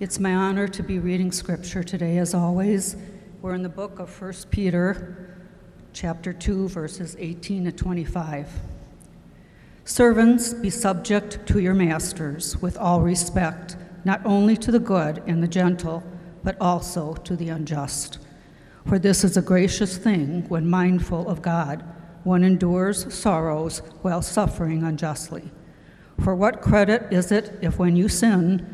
It's my honor to be reading scripture today, as always. We're in the book of 1 Peter, chapter 2, verses 18 to 25. Servants, be subject to your masters with all respect, not only to the good and the gentle, but also to the unjust. For this is a gracious thing when mindful of God, one endures sorrows while suffering unjustly. For what credit is it if when you sin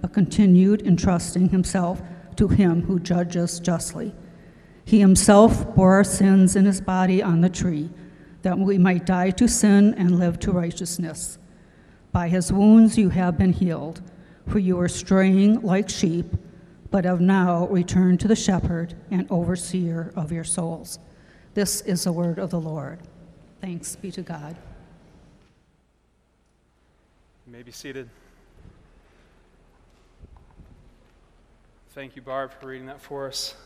but continued entrusting himself to him who judges justly. He himself bore our sins in his body on the tree, that we might die to sin and live to righteousness. By his wounds you have been healed, for you were straying like sheep, but have now returned to the shepherd and overseer of your souls. This is the word of the Lord. Thanks be to God. You may be seated. Thank you, Barb, for reading that for us.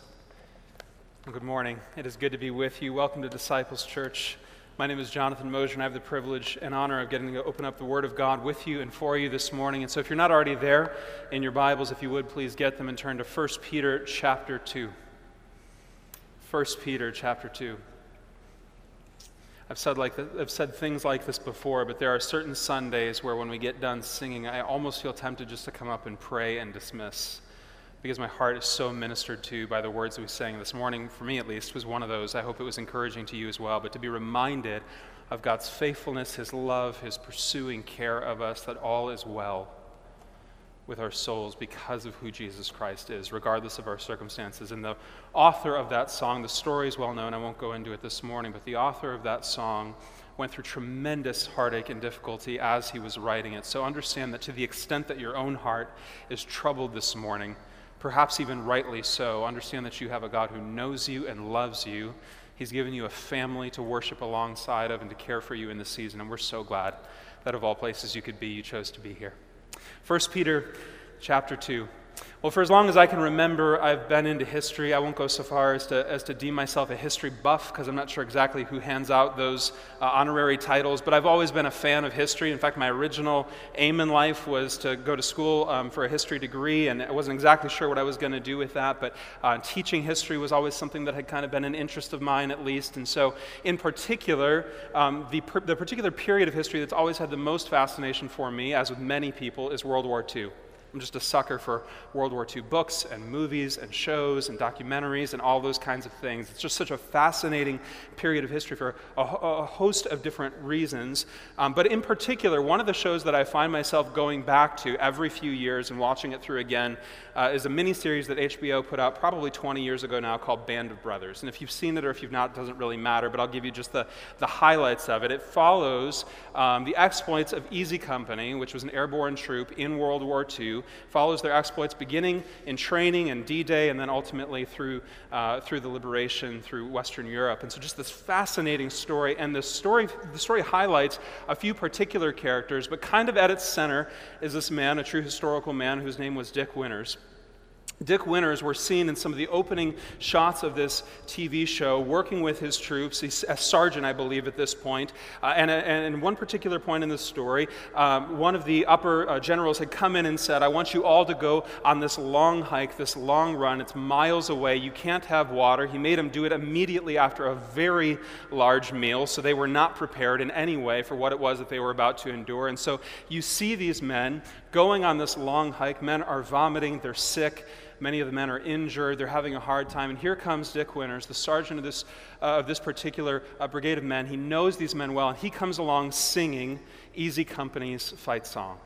Good morning. It is good to be with you. Welcome to Disciples Church. My name is Jonathan Mosier, and I have the privilege and honor of getting to open up the Word of God with you and for you this morning. And so, if you're not already there in your Bibles, if you would please get them and turn to 1 Peter chapter 2. 1 Peter chapter 2. I've said, like I've said things like this before, but there are certain Sundays where when we get done singing, I almost feel tempted just to come up and pray and dismiss because my heart is so ministered to by the words that we sang this morning, for me at least, was one of those. I hope it was encouraging to you as well. But to be reminded of God's faithfulness, His love, His pursuing care of us, that all is well with our souls because of who Jesus Christ is, regardless of our circumstances. And the author of that song, the story is well known, I won't go into it this morning, but the author of that song went through tremendous heartache and difficulty as he was writing it. So understand that to the extent that your own heart is troubled this morning, perhaps even rightly so, understand that you have a God who knows you and loves you. He's given you a family to worship alongside of and to care for you in this season, and we're so glad that of all places you could be, you chose to be here. 1 Peter chapter 2. Well, for as long as I can remember, I've been into history. I won't go so far as to, as to deem myself a history buff because I'm not sure exactly who hands out those uh, honorary titles, but I've always been a fan of history. In fact, my original aim in life was to go to school um, for a history degree, and I wasn't exactly sure what I was going to do with that, but uh, teaching history was always something that had kind of been an interest of mine, at least. And so, in particular, um, the, per- the particular period of history that's always had the most fascination for me, as with many people, is World War II. I'm just a sucker for World War II books and movies and shows and documentaries and all those kinds of things. It's just such a fascinating period of history for a, a host of different reasons. Um, but in particular, one of the shows that I find myself going back to every few years and watching it through again uh, is a miniseries that HBO put out probably 20 years ago now called Band of Brothers. And if you've seen it or if you've not, it doesn't really matter, but I'll give you just the, the highlights of it. It follows um, the exploits of Easy Company, which was an airborne troop in World War II follows their exploits beginning in training and D-Day and then ultimately through, uh, through the liberation through Western Europe. And so just this fascinating story. And the story, the story highlights a few particular characters, but kind of at its center is this man, a true historical man whose name was Dick Winters. Dick Winters were seen in some of the opening shots of this TV show working with his troops. He's a sergeant, I believe, at this point. Uh, and, and one particular point in the story, um, one of the upper uh, generals had come in and said, I want you all to go on this long hike, this long run. It's miles away. You can't have water. He made them do it immediately after a very large meal, so they were not prepared in any way for what it was that they were about to endure. And so you see these men going on this long hike. Men are vomiting, they're sick. Many of the men are injured, they're having a hard time. And here comes Dick Winters, the sergeant of this, uh, of this particular uh, brigade of men. He knows these men well, and he comes along singing Easy Company's fight song.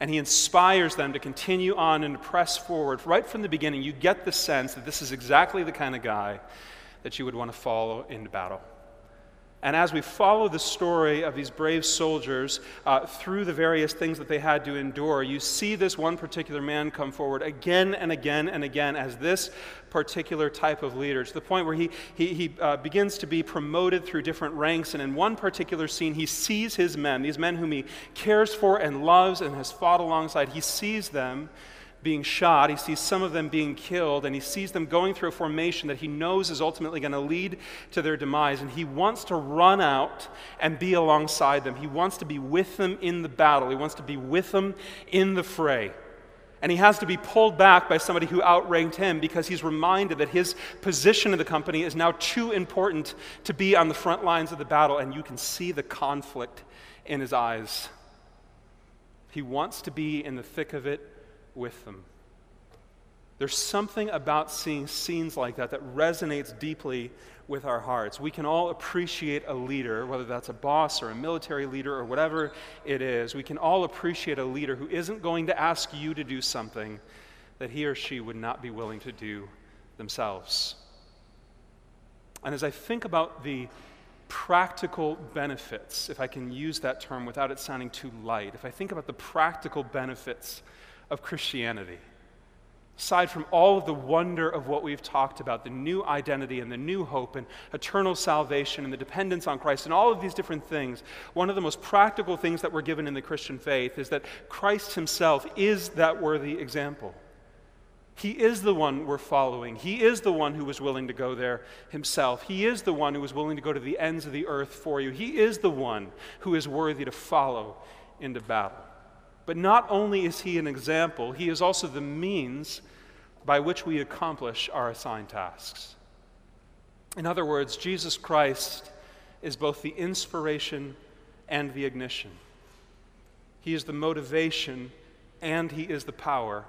And he inspires them to continue on and to press forward. Right from the beginning, you get the sense that this is exactly the kind of guy that you would want to follow into battle. And as we follow the story of these brave soldiers uh, through the various things that they had to endure, you see this one particular man come forward again and again and again as this particular type of leader, to the point where he, he, he uh, begins to be promoted through different ranks. And in one particular scene, he sees his men, these men whom he cares for and loves and has fought alongside, he sees them being shot. He sees some of them being killed, and he sees them going through a formation that he knows is ultimately going to lead to their demise. And he wants to run out and be alongside them. He wants to be with them in the battle, he wants to be with them in the fray. And he has to be pulled back by somebody who outranked him because he's reminded that his position in the company is now too important to be on the front lines of the battle. And you can see the conflict in his eyes. He wants to be in the thick of it with them. There's something about seeing scenes like that that resonates deeply with our hearts. We can all appreciate a leader, whether that's a boss or a military leader or whatever it is. We can all appreciate a leader who isn't going to ask you to do something that he or she would not be willing to do themselves. And as I think about the practical benefits, if I can use that term without it sounding too light, if I think about the practical benefits of Christianity. Aside from all of the wonder of what we've talked about, the new identity and the new hope and eternal salvation and the dependence on Christ and all of these different things, one of the most practical things that we're given in the Christian faith is that Christ himself is that worthy example. He is the one we're following. He is the one who was willing to go there himself. He is the one who was willing to go to the ends of the earth for you. He is the one who is worthy to follow into battle. But not only is he an example, he is also the means by which we accomplish our assigned tasks. In other words, Jesus Christ is both the inspiration and the ignition. He is the motivation and he is the power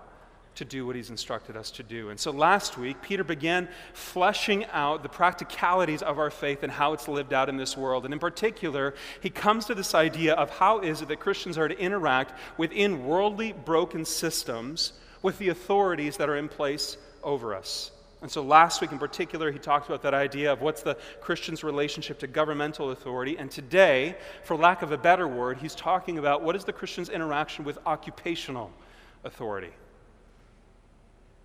to do what he's instructed us to do. And so last week, Peter began fleshing out the practicalities of our faith and how it's lived out in this world. And in particular, he comes to this idea of how is it that Christians are to interact within worldly broken systems with the authorities that are in place over us. And so last week in particular, he talked about that idea of what's the Christian's relationship to governmental authority. And today, for lack of a better word, he's talking about what is the Christian's interaction with occupational authority.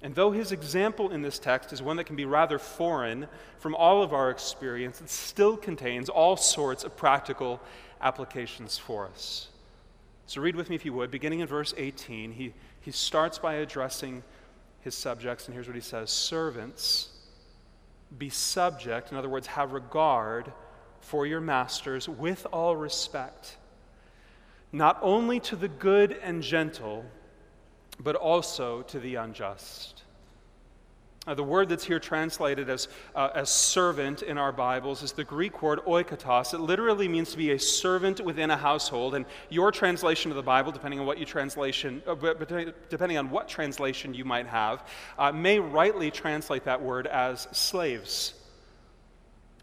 And though his example in this text is one that can be rather foreign from all of our experience, it still contains all sorts of practical applications for us. So read with me if you would. Beginning in verse 18, he, he starts by addressing his subjects, and here's what he says Servants, be subject, in other words, have regard for your masters with all respect, not only to the good and gentle but also to the unjust. Uh, the word that's here translated as, uh, as servant in our Bibles is the Greek word oiketes. It literally means to be a servant within a household. And your translation of the Bible, depending on what you translation, uh, depending on what translation you might have, uh, may rightly translate that word as slaves.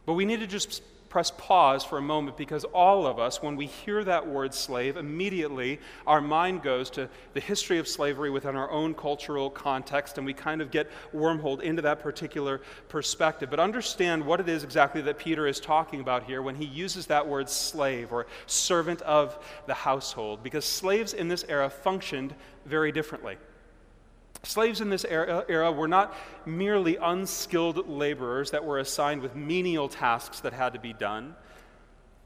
But we need to just press pause for a moment because all of us, when we hear that word slave, immediately our mind goes to the history of slavery within our own cultural context, and we kind of get wormholed into that particular perspective. But understand what it is exactly that Peter is talking about here when he uses that word slave or servant of the household, because slaves in this era functioned very differently. Slaves in this era, era, were not merely unskilled laborers that were assigned with menial tasks that had to be done,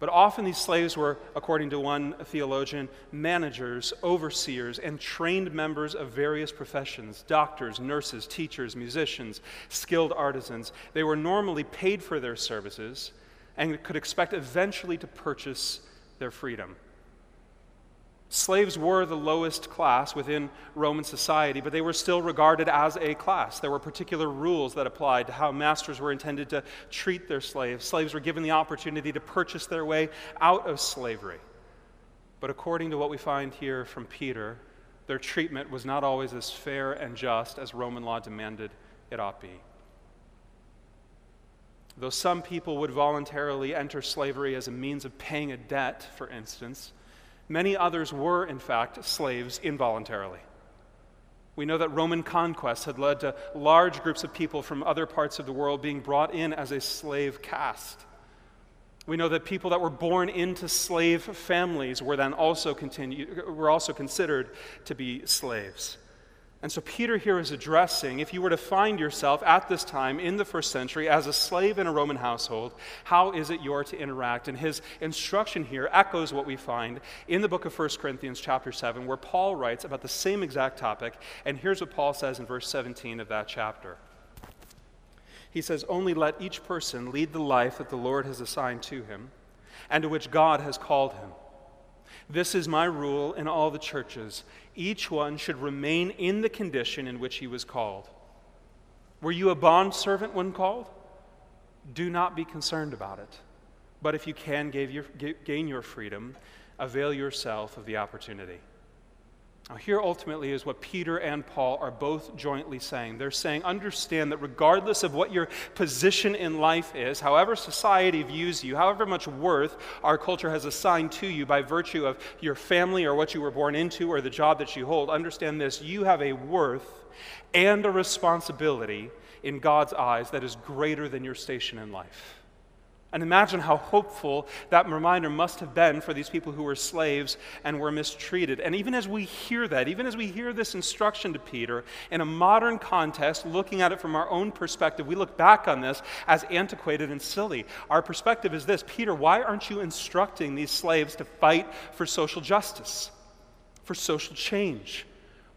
but often these slaves were, according to one theologian, managers, overseers, and trained members of various professions doctors, nurses, teachers, musicians, skilled artisans. They were normally paid for their services and could expect eventually to purchase their freedom. Slaves were the lowest class within Roman society, but they were still regarded as a class. There were particular rules that applied to how masters were intended to treat their slaves. Slaves were given the opportunity to purchase their way out of slavery. But according to what we find here from Peter, their treatment was not always as fair and just as Roman law demanded it ought be. Though some people would voluntarily enter slavery as a means of paying a debt, for instance, Many others were, in fact, slaves involuntarily. We know that Roman conquest had led to large groups of people from other parts of the world being brought in as a slave caste. We know that people that were born into slave families were then also, continue, were also considered to be slaves. And so Peter here is addressing if you were to find yourself at this time in the first century as a slave in a Roman household, how is it you're to interact? And his instruction here echoes what we find in the book of 1 Corinthians, chapter 7, where Paul writes about the same exact topic. And here's what Paul says in verse 17 of that chapter. He says, Only let each person lead the life that the Lord has assigned to him and to which God has called him. This is my rule in all the churches. Each one should remain in the condition in which he was called. Were you a bondservant when called? Do not be concerned about it. But if you can gain your freedom, avail yourself of the opportunity. Now, here ultimately is what Peter and Paul are both jointly saying. They're saying, understand that regardless of what your position in life is, however society views you, however much worth our culture has assigned to you by virtue of your family or what you were born into or the job that you hold, understand this you have a worth and a responsibility in God's eyes that is greater than your station in life. And imagine how hopeful that reminder must have been for these people who were slaves and were mistreated. And even as we hear that, even as we hear this instruction to Peter, in a modern context, looking at it from our own perspective, we look back on this as antiquated and silly. Our perspective is this Peter, why aren't you instructing these slaves to fight for social justice, for social change?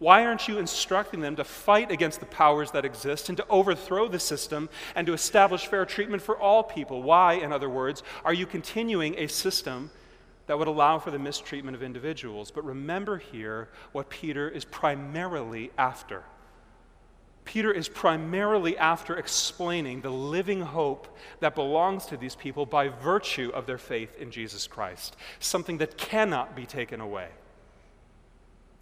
Why aren't you instructing them to fight against the powers that exist and to overthrow the system and to establish fair treatment for all people? Why, in other words, are you continuing a system that would allow for the mistreatment of individuals? But remember here what Peter is primarily after. Peter is primarily after explaining the living hope that belongs to these people by virtue of their faith in Jesus Christ, something that cannot be taken away.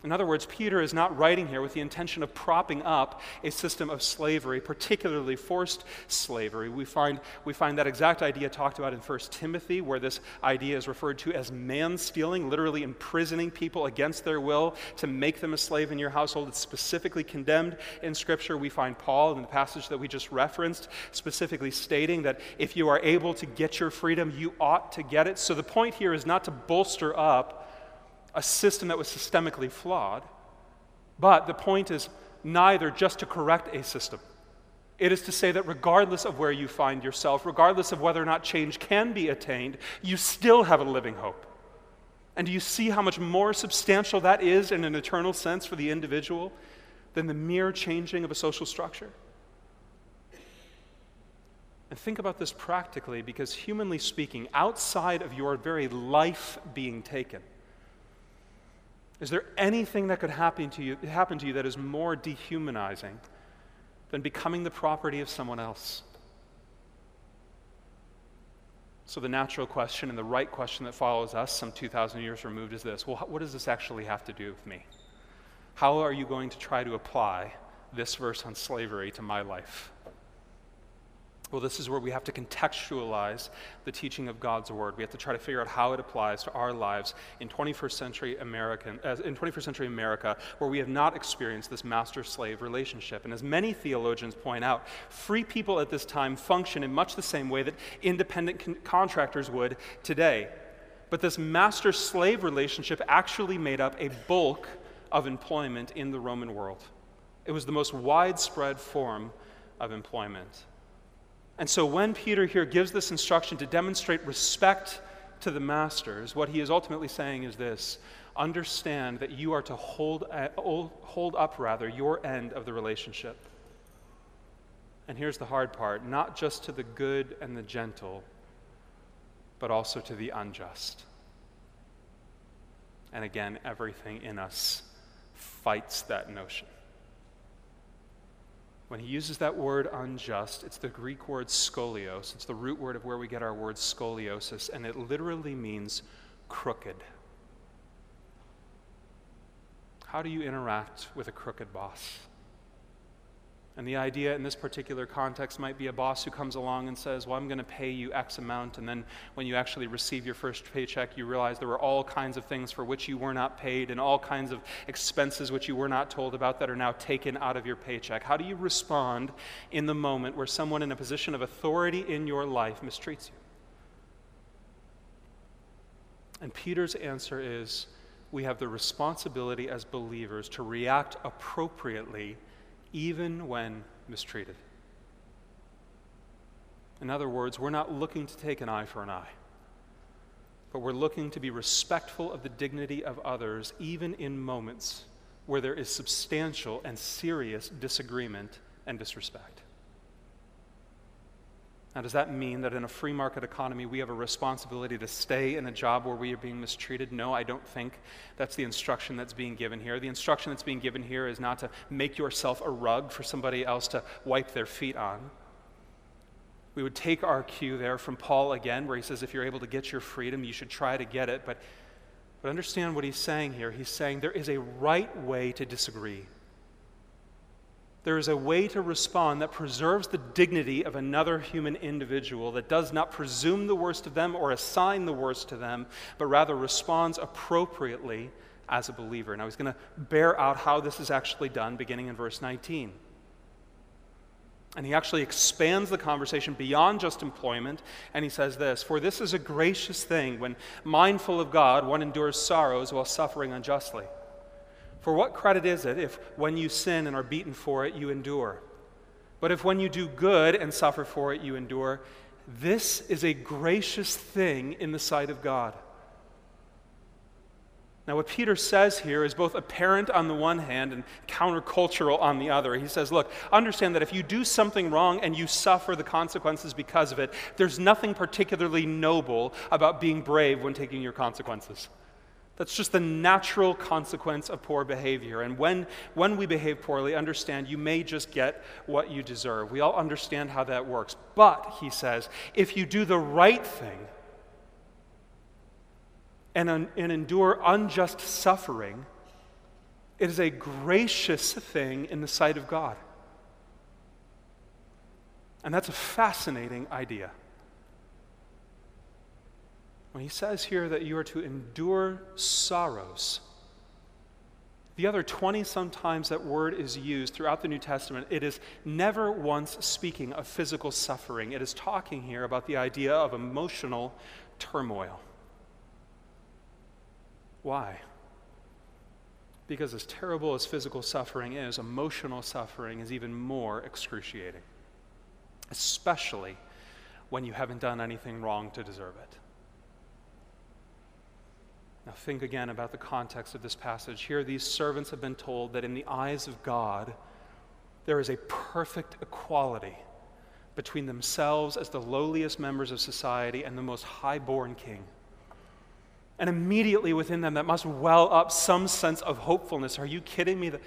In other words, Peter is not writing here with the intention of propping up a system of slavery, particularly forced slavery. We find, we find that exact idea talked about in 1 Timothy, where this idea is referred to as man stealing, literally imprisoning people against their will to make them a slave in your household. It's specifically condemned in Scripture. We find Paul in the passage that we just referenced, specifically stating that if you are able to get your freedom, you ought to get it. So the point here is not to bolster up a system that was systemically flawed. But the point is neither just to correct a system. It is to say that regardless of where you find yourself, regardless of whether or not change can be attained, you still have a living hope. And do you see how much more substantial that is in an eternal sense for the individual than the mere changing of a social structure? And think about this practically because, humanly speaking, outside of your very life being taken, is there anything that could happen to you, happen to you that is more dehumanizing than becoming the property of someone else? So, the natural question and the right question that follows us, some 2,000 years removed, is this Well, what does this actually have to do with me? How are you going to try to apply this verse on slavery to my life? Well, this is where we have to contextualize the teaching of God's word. We have to try to figure out how it applies to our lives in 21st century American, uh, in 21st century America, where we have not experienced this master-slave relationship. And as many theologians point out, free people at this time function in much the same way that independent con- contractors would today. But this master-slave relationship actually made up a bulk of employment in the Roman world. It was the most widespread form of employment. And so when Peter here gives this instruction to demonstrate respect to the masters, what he is ultimately saying is this understand that you are to hold, uh, hold up rather your end of the relationship. And here's the hard part not just to the good and the gentle, but also to the unjust. And again, everything in us fights that notion. When he uses that word unjust, it's the Greek word skolios. It's the root word of where we get our word scoliosis, and it literally means crooked. How do you interact with a crooked boss? And the idea in this particular context might be a boss who comes along and says, Well, I'm going to pay you X amount. And then when you actually receive your first paycheck, you realize there were all kinds of things for which you were not paid and all kinds of expenses which you were not told about that are now taken out of your paycheck. How do you respond in the moment where someone in a position of authority in your life mistreats you? And Peter's answer is we have the responsibility as believers to react appropriately even when mistreated. In other words, we're not looking to take an eye for an eye, but we're looking to be respectful of the dignity of others, even in moments where there is substantial and serious disagreement and disrespect. Now, does that mean that in a free market economy we have a responsibility to stay in a job where we are being mistreated? No, I don't think that's the instruction that's being given here. The instruction that's being given here is not to make yourself a rug for somebody else to wipe their feet on. We would take our cue there from Paul again, where he says, if you're able to get your freedom, you should try to get it. But, but understand what he's saying here. He's saying there is a right way to disagree. There is a way to respond that preserves the dignity of another human individual, that does not presume the worst of them or assign the worst to them, but rather responds appropriately as a believer. Now, he's going to bear out how this is actually done beginning in verse 19. And he actually expands the conversation beyond just employment, and he says this For this is a gracious thing when, mindful of God, one endures sorrows while suffering unjustly. For what credit is it if, when you sin and are beaten for it, you endure? But if when you do good and suffer for it, you endure, this is a gracious thing in the sight of God. Now, what Peter says here is both apparent on the one hand and countercultural on the other. He says, Look, understand that if you do something wrong and you suffer the consequences because of it, there's nothing particularly noble about being brave when taking your consequences. That's just the natural consequence of poor behavior. And when, when we behave poorly, understand you may just get what you deserve. We all understand how that works. But, he says, if you do the right thing and, and endure unjust suffering, it is a gracious thing in the sight of God. And that's a fascinating idea. When he says here that you are to endure sorrows, the other 20 sometimes that word is used throughout the New Testament, it is never once speaking of physical suffering. It is talking here about the idea of emotional turmoil. Why? Because as terrible as physical suffering is, emotional suffering is even more excruciating, especially when you haven't done anything wrong to deserve it. Now, think again about the context of this passage. Here, these servants have been told that in the eyes of God, there is a perfect equality between themselves as the lowliest members of society and the most high-born king. And immediately within them, that must well up some sense of hopefulness. Are you kidding me? The,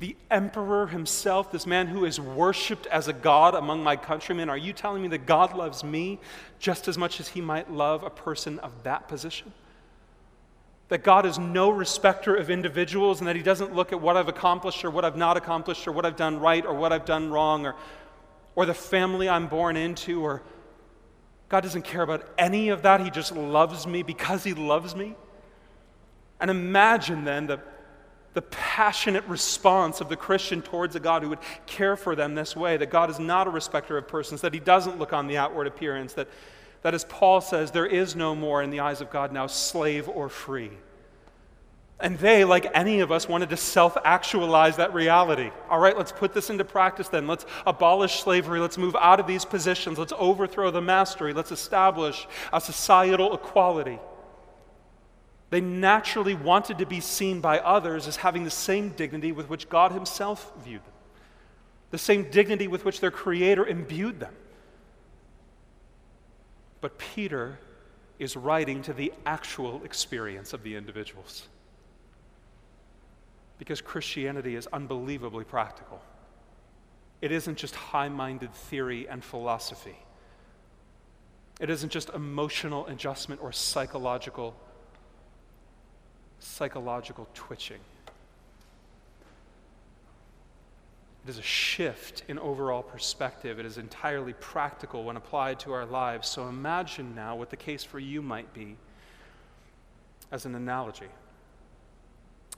the emperor himself, this man who is worshiped as a god among my countrymen, are you telling me that God loves me just as much as he might love a person of that position? That God is no respecter of individuals and that He doesn't look at what I've accomplished or what I've not accomplished or what I've done right or what I've done wrong or, or the family I'm born into or God doesn't care about any of that. He just loves me because He loves me. And imagine then the, the passionate response of the Christian towards a God who would care for them this way that God is not a respecter of persons, that He doesn't look on the outward appearance, that that, as Paul says, there is no more in the eyes of God now slave or free. And they, like any of us, wanted to self actualize that reality. All right, let's put this into practice then. Let's abolish slavery. Let's move out of these positions. Let's overthrow the mastery. Let's establish a societal equality. They naturally wanted to be seen by others as having the same dignity with which God Himself viewed them, the same dignity with which their Creator imbued them. But Peter is writing to the actual experience of the individuals. Because Christianity is unbelievably practical. It isn't just high minded theory and philosophy. It isn't just emotional adjustment or psychological psychological twitching. It is a shift in overall perspective. It is entirely practical when applied to our lives. So imagine now what the case for you might be as an analogy.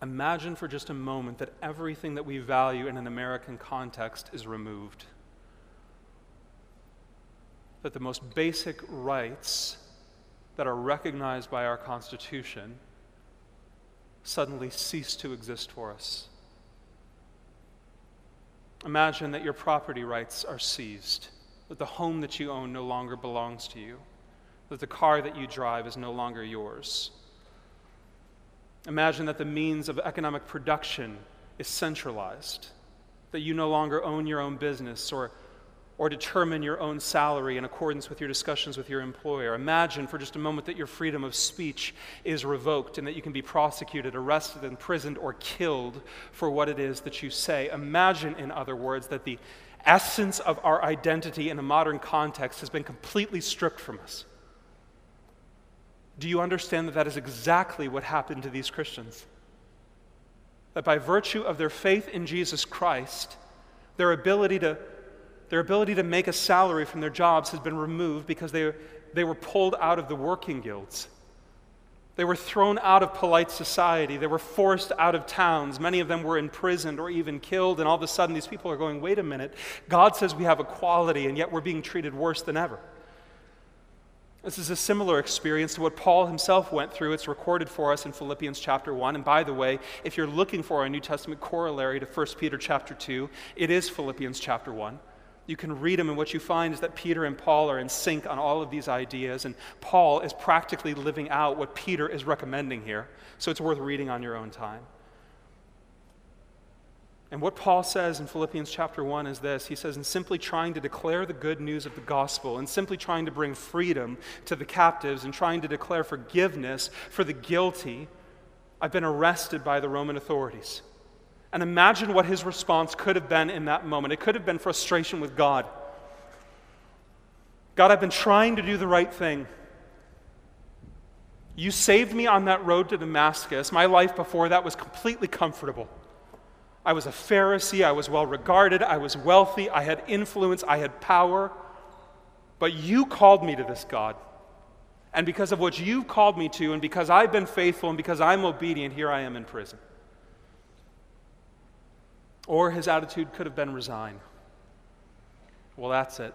Imagine for just a moment that everything that we value in an American context is removed. That the most basic rights that are recognized by our Constitution suddenly cease to exist for us. Imagine that your property rights are seized, that the home that you own no longer belongs to you, that the car that you drive is no longer yours. Imagine that the means of economic production is centralized, that you no longer own your own business or or determine your own salary in accordance with your discussions with your employer. Imagine for just a moment that your freedom of speech is revoked and that you can be prosecuted, arrested, imprisoned, or killed for what it is that you say. Imagine, in other words, that the essence of our identity in a modern context has been completely stripped from us. Do you understand that that is exactly what happened to these Christians? That by virtue of their faith in Jesus Christ, their ability to their ability to make a salary from their jobs has been removed because they, they were pulled out of the working guilds. They were thrown out of polite society. They were forced out of towns. Many of them were imprisoned or even killed. And all of a sudden, these people are going, wait a minute, God says we have equality, and yet we're being treated worse than ever. This is a similar experience to what Paul himself went through. It's recorded for us in Philippians chapter 1. And by the way, if you're looking for a New Testament corollary to 1 Peter chapter 2, it is Philippians chapter 1. You can read them, and what you find is that Peter and Paul are in sync on all of these ideas, and Paul is practically living out what Peter is recommending here. So it's worth reading on your own time. And what Paul says in Philippians chapter 1 is this He says, In simply trying to declare the good news of the gospel, and simply trying to bring freedom to the captives, and trying to declare forgiveness for the guilty, I've been arrested by the Roman authorities. And imagine what his response could have been in that moment. It could have been frustration with God. God, I've been trying to do the right thing. You saved me on that road to Damascus. My life before that was completely comfortable. I was a Pharisee. I was well regarded. I was wealthy. I had influence. I had power. But you called me to this, God. And because of what you've called me to, and because I've been faithful, and because I'm obedient, here I am in prison. Or his attitude could have been resign. Well, that's it.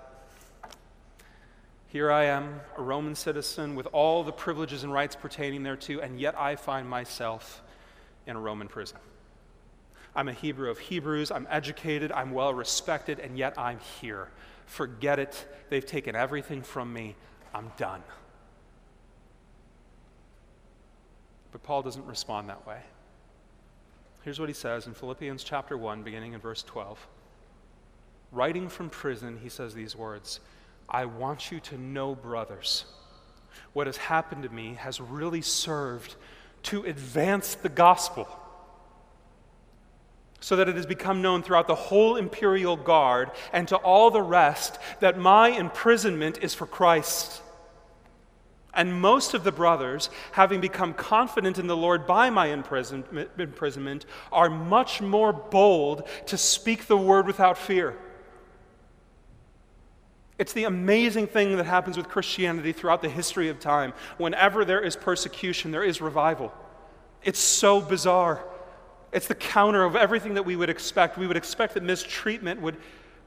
Here I am, a Roman citizen with all the privileges and rights pertaining thereto, and yet I find myself in a Roman prison. I'm a Hebrew of Hebrews, I'm educated, I'm well respected, and yet I'm here. Forget it. They've taken everything from me. I'm done. But Paul doesn't respond that way. Here's what he says in Philippians chapter 1, beginning in verse 12. Writing from prison, he says these words I want you to know, brothers, what has happened to me has really served to advance the gospel so that it has become known throughout the whole imperial guard and to all the rest that my imprisonment is for Christ. And most of the brothers, having become confident in the Lord by my imprisonment, are much more bold to speak the word without fear. It's the amazing thing that happens with Christianity throughout the history of time. Whenever there is persecution, there is revival. It's so bizarre. It's the counter of everything that we would expect. We would expect that mistreatment would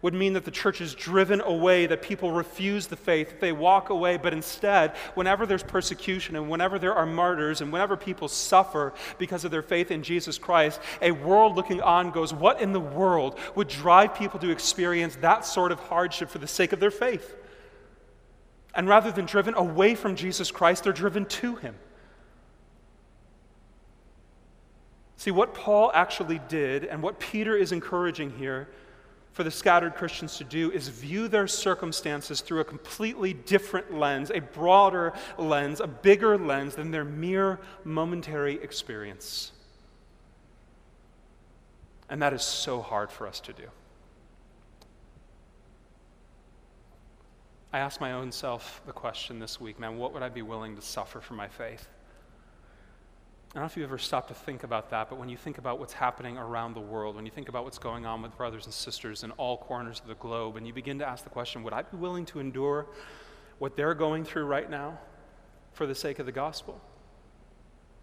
would mean that the church is driven away, that people refuse the faith, they walk away. But instead, whenever there's persecution and whenever there are martyrs and whenever people suffer because of their faith in Jesus Christ, a world looking on goes, What in the world would drive people to experience that sort of hardship for the sake of their faith? And rather than driven away from Jesus Christ, they're driven to Him. See, what Paul actually did and what Peter is encouraging here for the scattered Christians to do is view their circumstances through a completely different lens, a broader lens, a bigger lens than their mere momentary experience. And that is so hard for us to do. I asked my own self the question this week man, what would I be willing to suffer for my faith? I don't know if you've ever stopped to think about that, but when you think about what's happening around the world, when you think about what's going on with brothers and sisters in all corners of the globe, and you begin to ask the question, would I be willing to endure what they're going through right now for the sake of the gospel?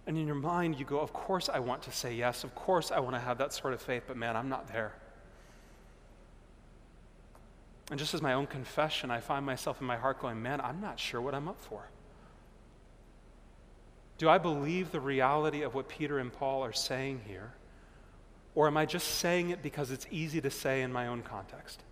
And in your mind, you go, Of course I want to say yes. Of course I want to have that sort of faith, but man, I'm not there. And just as my own confession, I find myself in my heart going, Man, I'm not sure what I'm up for. Do I believe the reality of what Peter and Paul are saying here? Or am I just saying it because it's easy to say in my own context?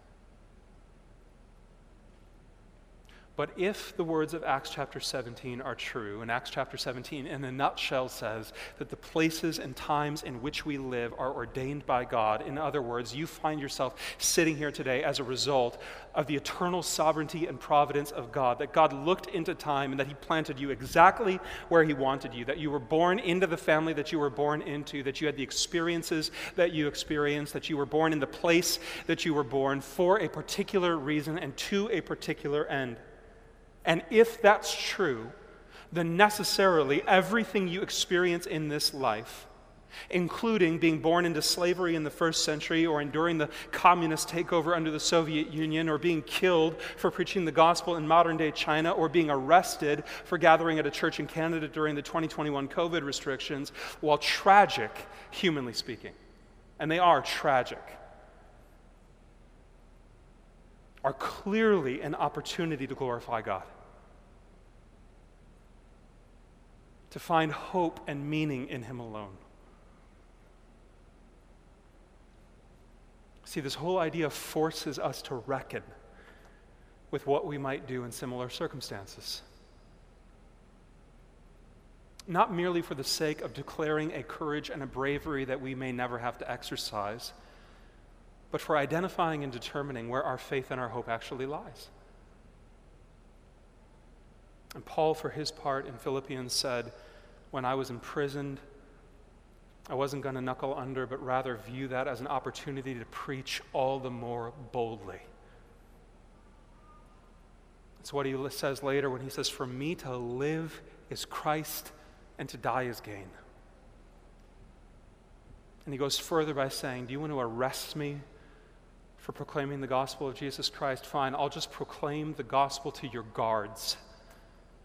But if the words of Acts chapter 17 are true, and Acts chapter 17 in a nutshell says that the places and times in which we live are ordained by God, in other words, you find yourself sitting here today as a result of the eternal sovereignty and providence of God, that God looked into time and that He planted you exactly where He wanted you, that you were born into the family that you were born into, that you had the experiences that you experienced, that you were born in the place that you were born for a particular reason and to a particular end. And if that's true, then necessarily everything you experience in this life, including being born into slavery in the first century or enduring the communist takeover under the Soviet Union or being killed for preaching the gospel in modern day China or being arrested for gathering at a church in Canada during the 2021 COVID restrictions, while tragic, humanly speaking, and they are tragic, are clearly an opportunity to glorify God. To find hope and meaning in Him alone. See, this whole idea forces us to reckon with what we might do in similar circumstances. Not merely for the sake of declaring a courage and a bravery that we may never have to exercise, but for identifying and determining where our faith and our hope actually lies. And Paul, for his part in Philippians, said, When I was imprisoned, I wasn't going to knuckle under, but rather view that as an opportunity to preach all the more boldly. That's what he says later when he says, For me to live is Christ, and to die is gain. And he goes further by saying, Do you want to arrest me for proclaiming the gospel of Jesus Christ? Fine, I'll just proclaim the gospel to your guards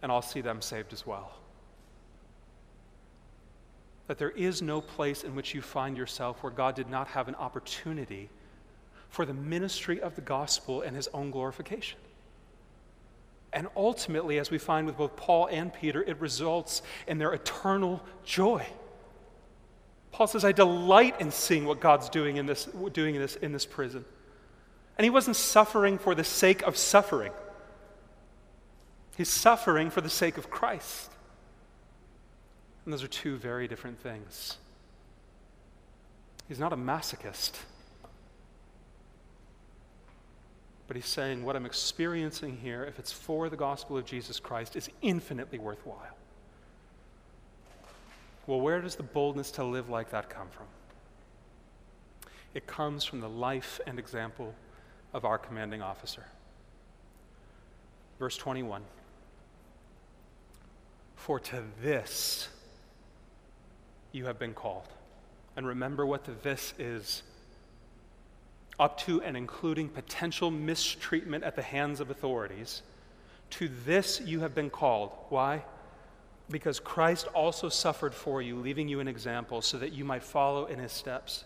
and I'll see them saved as well. That there is no place in which you find yourself where God did not have an opportunity for the ministry of the gospel and his own glorification. And ultimately, as we find with both Paul and Peter, it results in their eternal joy. Paul says, I delight in seeing what God's doing in this, doing in this, in this prison. And he wasn't suffering for the sake of suffering. He's suffering for the sake of Christ. And those are two very different things. He's not a masochist. But he's saying what I'm experiencing here, if it's for the gospel of Jesus Christ, is infinitely worthwhile. Well, where does the boldness to live like that come from? It comes from the life and example of our commanding officer. Verse 21 for to this you have been called. And remember what the this is up to and including potential mistreatment at the hands of authorities. To this you have been called. Why? Because Christ also suffered for you, leaving you an example so that you might follow in his steps.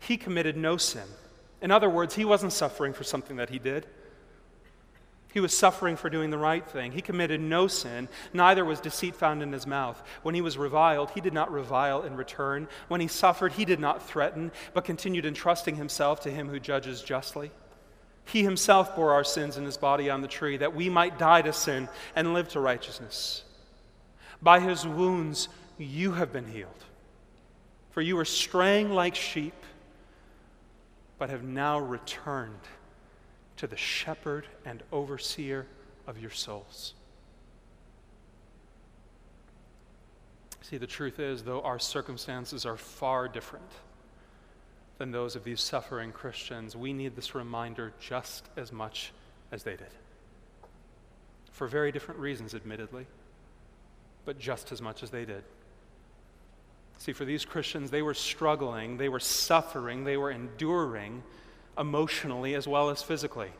He committed no sin. In other words, he wasn't suffering for something that he did. He was suffering for doing the right thing. He committed no sin, neither was deceit found in his mouth. When he was reviled, he did not revile in return. When he suffered, he did not threaten, but continued entrusting himself to him who judges justly. He himself bore our sins in his body on the tree, that we might die to sin and live to righteousness. By his wounds, you have been healed. For you were straying like sheep, but have now returned to the shepherd and overseer of your souls. See, the truth is, though our circumstances are far different than those of these suffering Christians, we need this reminder just as much as they did. For very different reasons, admittedly, but just as much as they did. See, for these Christians, they were struggling, they were suffering, they were enduring emotionally as well as physically.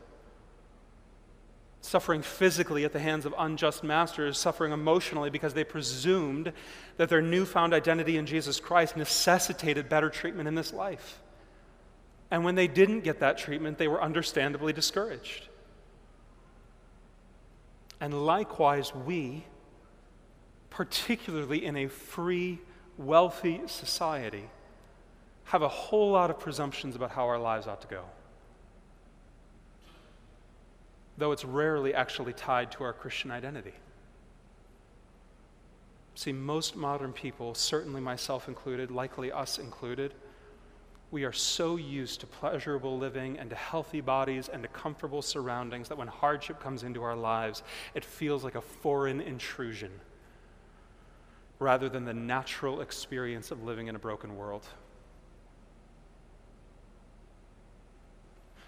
Suffering physically at the hands of unjust masters, suffering emotionally because they presumed that their newfound identity in Jesus Christ necessitated better treatment in this life. And when they didn't get that treatment, they were understandably discouraged. And likewise, we, particularly in a free, wealthy society, have a whole lot of presumptions about how our lives ought to go. Though it's rarely actually tied to our Christian identity. See, most modern people, certainly myself included, likely us included, we are so used to pleasurable living and to healthy bodies and to comfortable surroundings that when hardship comes into our lives, it feels like a foreign intrusion rather than the natural experience of living in a broken world.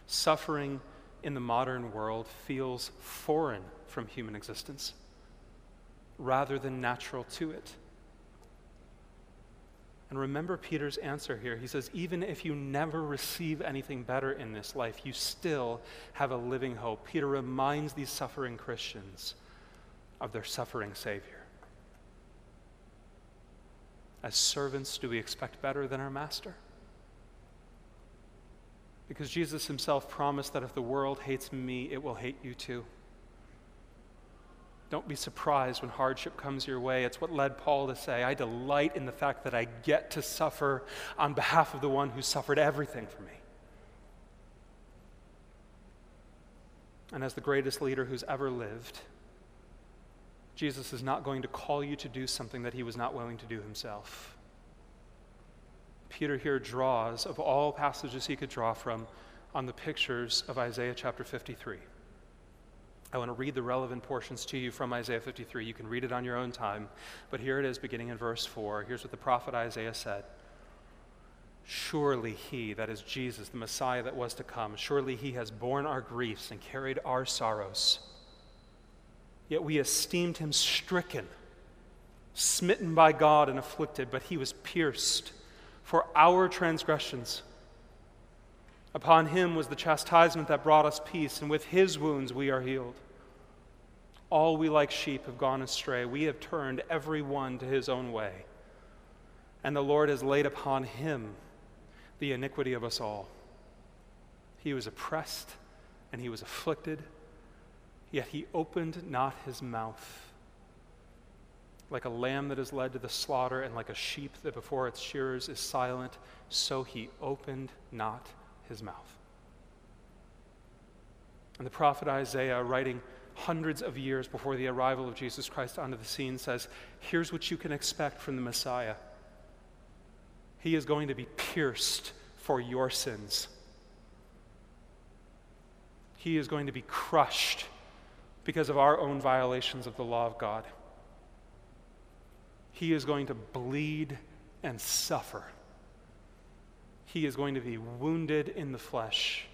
Suffering in the modern world feels foreign from human existence rather than natural to it. And remember Peter's answer here. He says, even if you never receive anything better in this life, you still have a living hope. Peter reminds these suffering Christians of their suffering Savior. As servants, do we expect better than our master? Because Jesus himself promised that if the world hates me, it will hate you too. Don't be surprised when hardship comes your way. It's what led Paul to say, I delight in the fact that I get to suffer on behalf of the one who suffered everything for me. And as the greatest leader who's ever lived, Jesus is not going to call you to do something that he was not willing to do himself. Peter here draws, of all passages he could draw from, on the pictures of Isaiah chapter 53. I want to read the relevant portions to you from Isaiah 53. You can read it on your own time, but here it is beginning in verse 4. Here's what the prophet Isaiah said Surely he, that is Jesus, the Messiah that was to come, surely he has borne our griefs and carried our sorrows. Yet we esteemed him stricken, smitten by God, and afflicted, but he was pierced for our transgressions. Upon him was the chastisement that brought us peace, and with his wounds we are healed. All we like sheep have gone astray. We have turned every one to his own way. And the Lord has laid upon him the iniquity of us all. He was oppressed and he was afflicted, yet he opened not his mouth. Like a lamb that is led to the slaughter, and like a sheep that before its shearers is silent, so he opened not his mouth. And the prophet Isaiah, writing hundreds of years before the arrival of Jesus Christ onto the scene, says, Here's what you can expect from the Messiah He is going to be pierced for your sins, He is going to be crushed because of our own violations of the law of God. He is going to bleed and suffer he is going to be wounded in the flesh.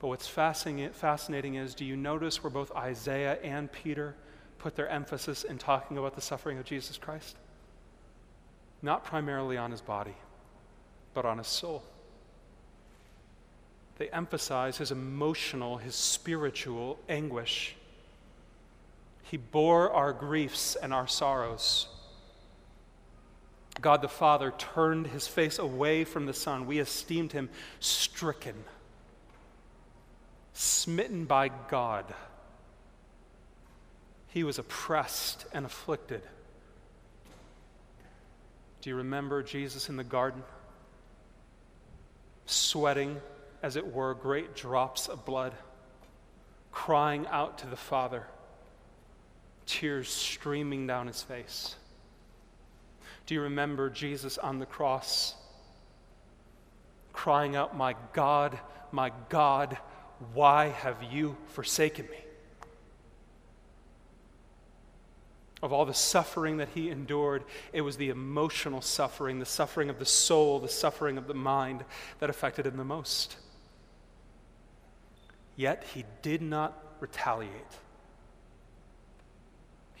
But what's fascinating is do you notice where both Isaiah and Peter put their emphasis in talking about the suffering of Jesus Christ? Not primarily on his body, but on his soul. They emphasize his emotional, his spiritual anguish. He bore our griefs and our sorrows. God the Father turned his face away from the Son. We esteemed him stricken, smitten by God. He was oppressed and afflicted. Do you remember Jesus in the garden? Sweating, as it were, great drops of blood, crying out to the Father, tears streaming down his face. Do you remember Jesus on the cross crying out, My God, my God, why have you forsaken me? Of all the suffering that he endured, it was the emotional suffering, the suffering of the soul, the suffering of the mind that affected him the most. Yet he did not retaliate.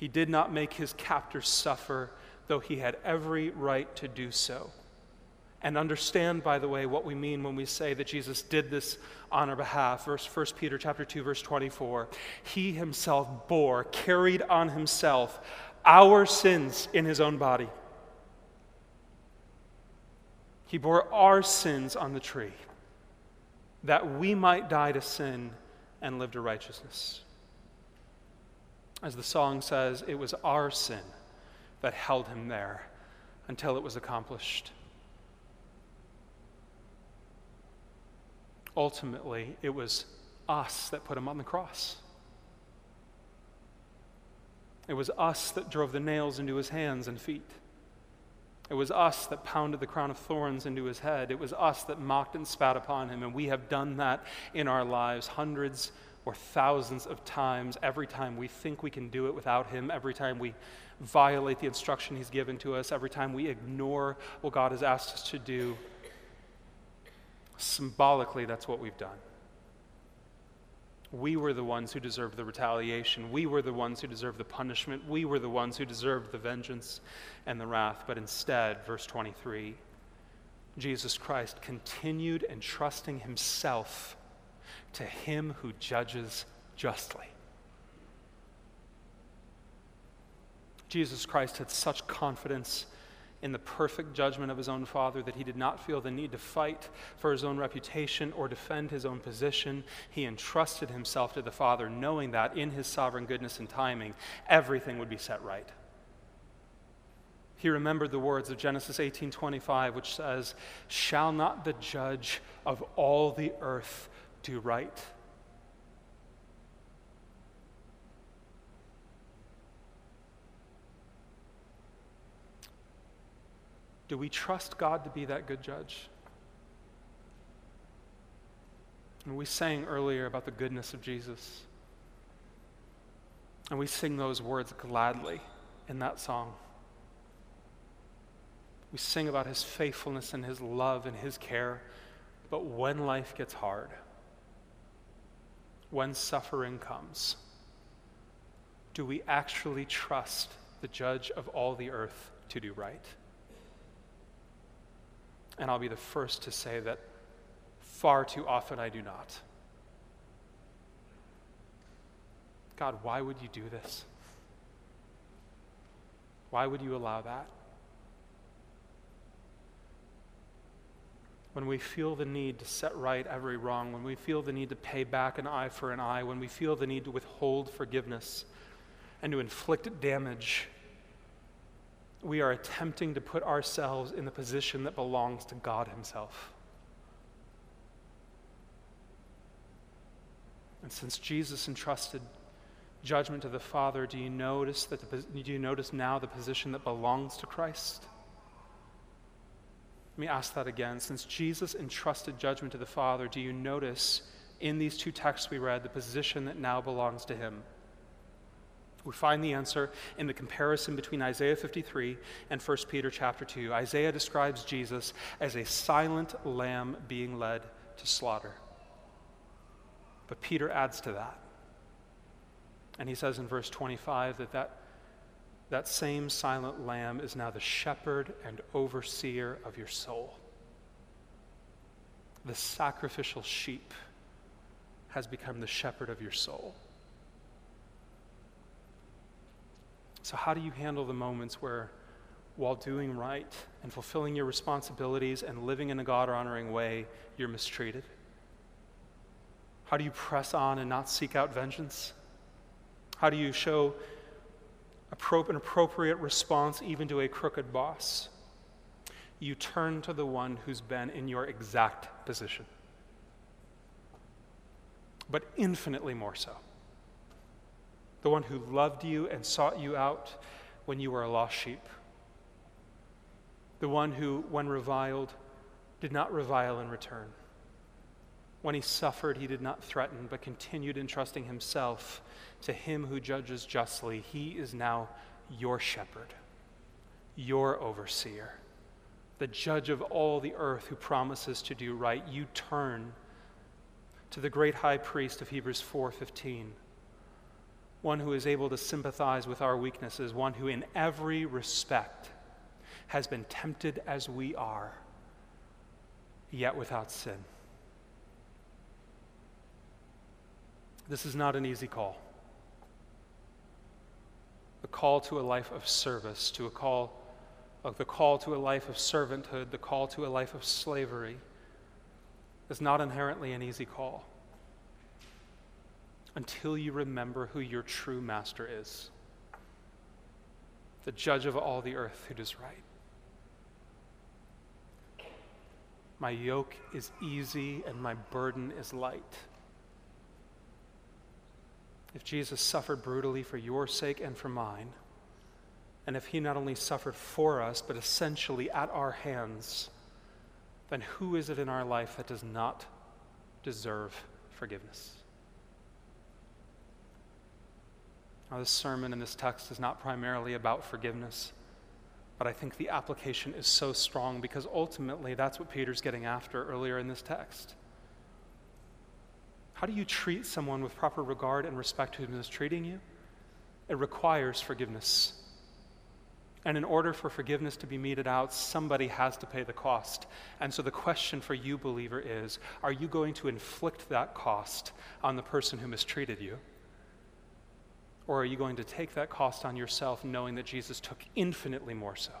He did not make his captors suffer though he had every right to do so. And understand, by the way, what we mean when we say that Jesus did this on our behalf. Verse 1 Peter chapter 2, verse 24. He himself bore, carried on himself our sins in his own body. He bore our sins on the tree, that we might die to sin and live to righteousness. As the song says, it was our sin that held him there until it was accomplished. Ultimately, it was us that put him on the cross. It was us that drove the nails into his hands and feet. It was us that pounded the crown of thorns into his head. It was us that mocked and spat upon him. And we have done that in our lives hundreds or thousands of times every time we think we can do it without him, every time we violate the instruction he's given to us, every time we ignore what God has asked us to do. Symbolically, that's what we've done. We were the ones who deserved the retaliation. We were the ones who deserved the punishment. We were the ones who deserved the vengeance and the wrath. But instead, verse 23, Jesus Christ continued entrusting himself to him who judges justly. Jesus Christ had such confidence in the perfect judgment of his own Father that he did not feel the need to fight for his own reputation or defend his own position. He entrusted himself to the Father, knowing that in his sovereign goodness and timing, everything would be set right. He remembered the words of Genesis 18:25 which says, "Shall not the judge of all the earth do right?" Do we trust God to be that good judge? And we sang earlier about the goodness of Jesus. And we sing those words gladly in that song. We sing about his faithfulness and his love and his care. But when life gets hard, when suffering comes, do we actually trust the judge of all the earth to do right? And I'll be the first to say that far too often I do not. God, why would you do this? Why would you allow that? When we feel the need to set right every wrong, when we feel the need to pay back an eye for an eye, when we feel the need to withhold forgiveness and to inflict damage we are attempting to put ourselves in the position that belongs to God Himself. And since Jesus entrusted judgment to the Father, do you notice that the, do you notice now the position that belongs to Christ? Let me ask that again. Since Jesus entrusted judgment to the Father, do you notice in these two texts we read the position that now belongs to Him? We find the answer in the comparison between Isaiah 53 and 1 Peter chapter 2. Isaiah describes Jesus as a silent lamb being led to slaughter. But Peter adds to that. And he says in verse 25 that that, that same silent lamb is now the shepherd and overseer of your soul. The sacrificial sheep has become the shepherd of your soul. So, how do you handle the moments where, while doing right and fulfilling your responsibilities and living in a God honoring way, you're mistreated? How do you press on and not seek out vengeance? How do you show an appropriate response even to a crooked boss? You turn to the one who's been in your exact position, but infinitely more so the one who loved you and sought you out when you were a lost sheep, the one who, when reviled, did not revile in return. When he suffered, he did not threaten, but continued entrusting himself to him who judges justly. He is now your shepherd, your overseer, the judge of all the earth who promises to do right. You turn to the great high priest of Hebrews 4:15 one who is able to sympathize with our weaknesses, one who in every respect has been tempted as we are, yet without sin. This is not an easy call. The call to a life of service, to a call of the call to a life of servanthood, the call to a life of slavery is not inherently an easy call. until you remember who your true master is the judge of all the earth who does right. My yoke is easy and my burden is light. If Jesus suffered brutally for your sake and for mine, and if he not only suffered for us, but essentially at our hands, then who is it in our life that does not deserve forgiveness? Now, this sermon and this text is not primarily about forgiveness, but I think the application is so strong because ultimately that's what Peter's getting after earlier in this text. How do you treat someone with proper regard and respect who is mistreating you? It requires forgiveness. And in order for forgiveness to be meted out, somebody has to pay the cost. And so the question for you, believer, is are you going to inflict that cost on the person who mistreated you? Or are you going to take that cost on yourself knowing that Jesus took infinitely more so?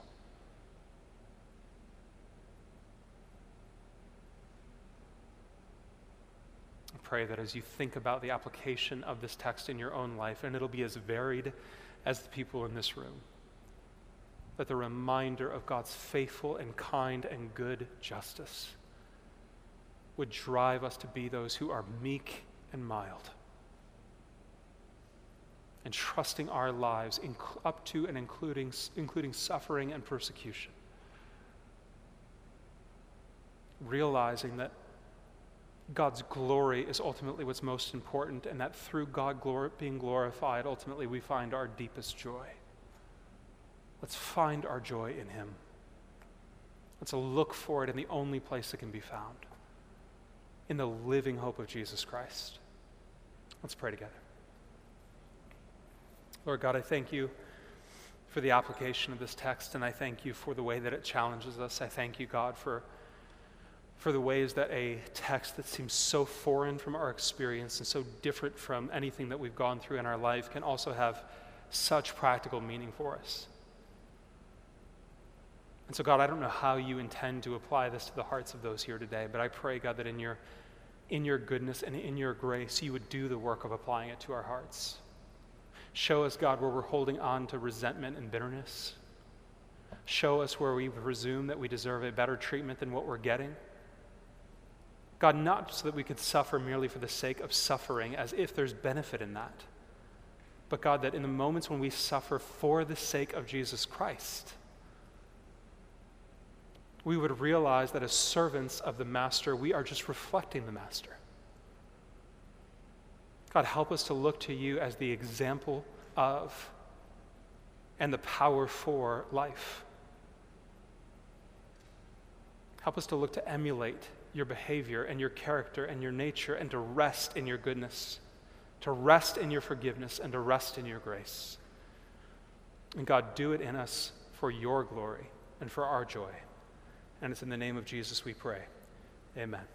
I pray that as you think about the application of this text in your own life, and it'll be as varied as the people in this room that the reminder of God's faithful and kind and good justice would drive us to be those who are meek and mild, and trusting our lives up to and including, including suffering and persecution. Realizing that God's glory is ultimately what's most important, and that through God glor- being glorified, ultimately we find our deepest joy. Let's find our joy in Him. Let's look for it in the only place it can be found in the living hope of Jesus Christ. Let's pray together. Lord God, I thank you for the application of this text, and I thank you for the way that it challenges us. I thank you, God, for, for the ways that a text that seems so foreign from our experience and so different from anything that we've gone through in our life can also have such practical meaning for us. And so, God, I don't know how you intend to apply this to the hearts of those here today, but I pray, God, that in your, in your goodness and in your grace, you would do the work of applying it to our hearts. Show us, God, where we're holding on to resentment and bitterness. Show us where we presume that we deserve a better treatment than what we're getting. God, not so that we could suffer merely for the sake of suffering, as if there's benefit in that, but God, that in the moments when we suffer for the sake of Jesus Christ, we would realize that as servants of the Master, we are just reflecting the Master. God, help us to look to you as the example of and the power for life. Help us to look to emulate your behavior and your character and your nature and to rest in your goodness, to rest in your forgiveness and to rest in your grace. And God, do it in us for your glory and for our joy. And it's in the name of Jesus we pray. Amen.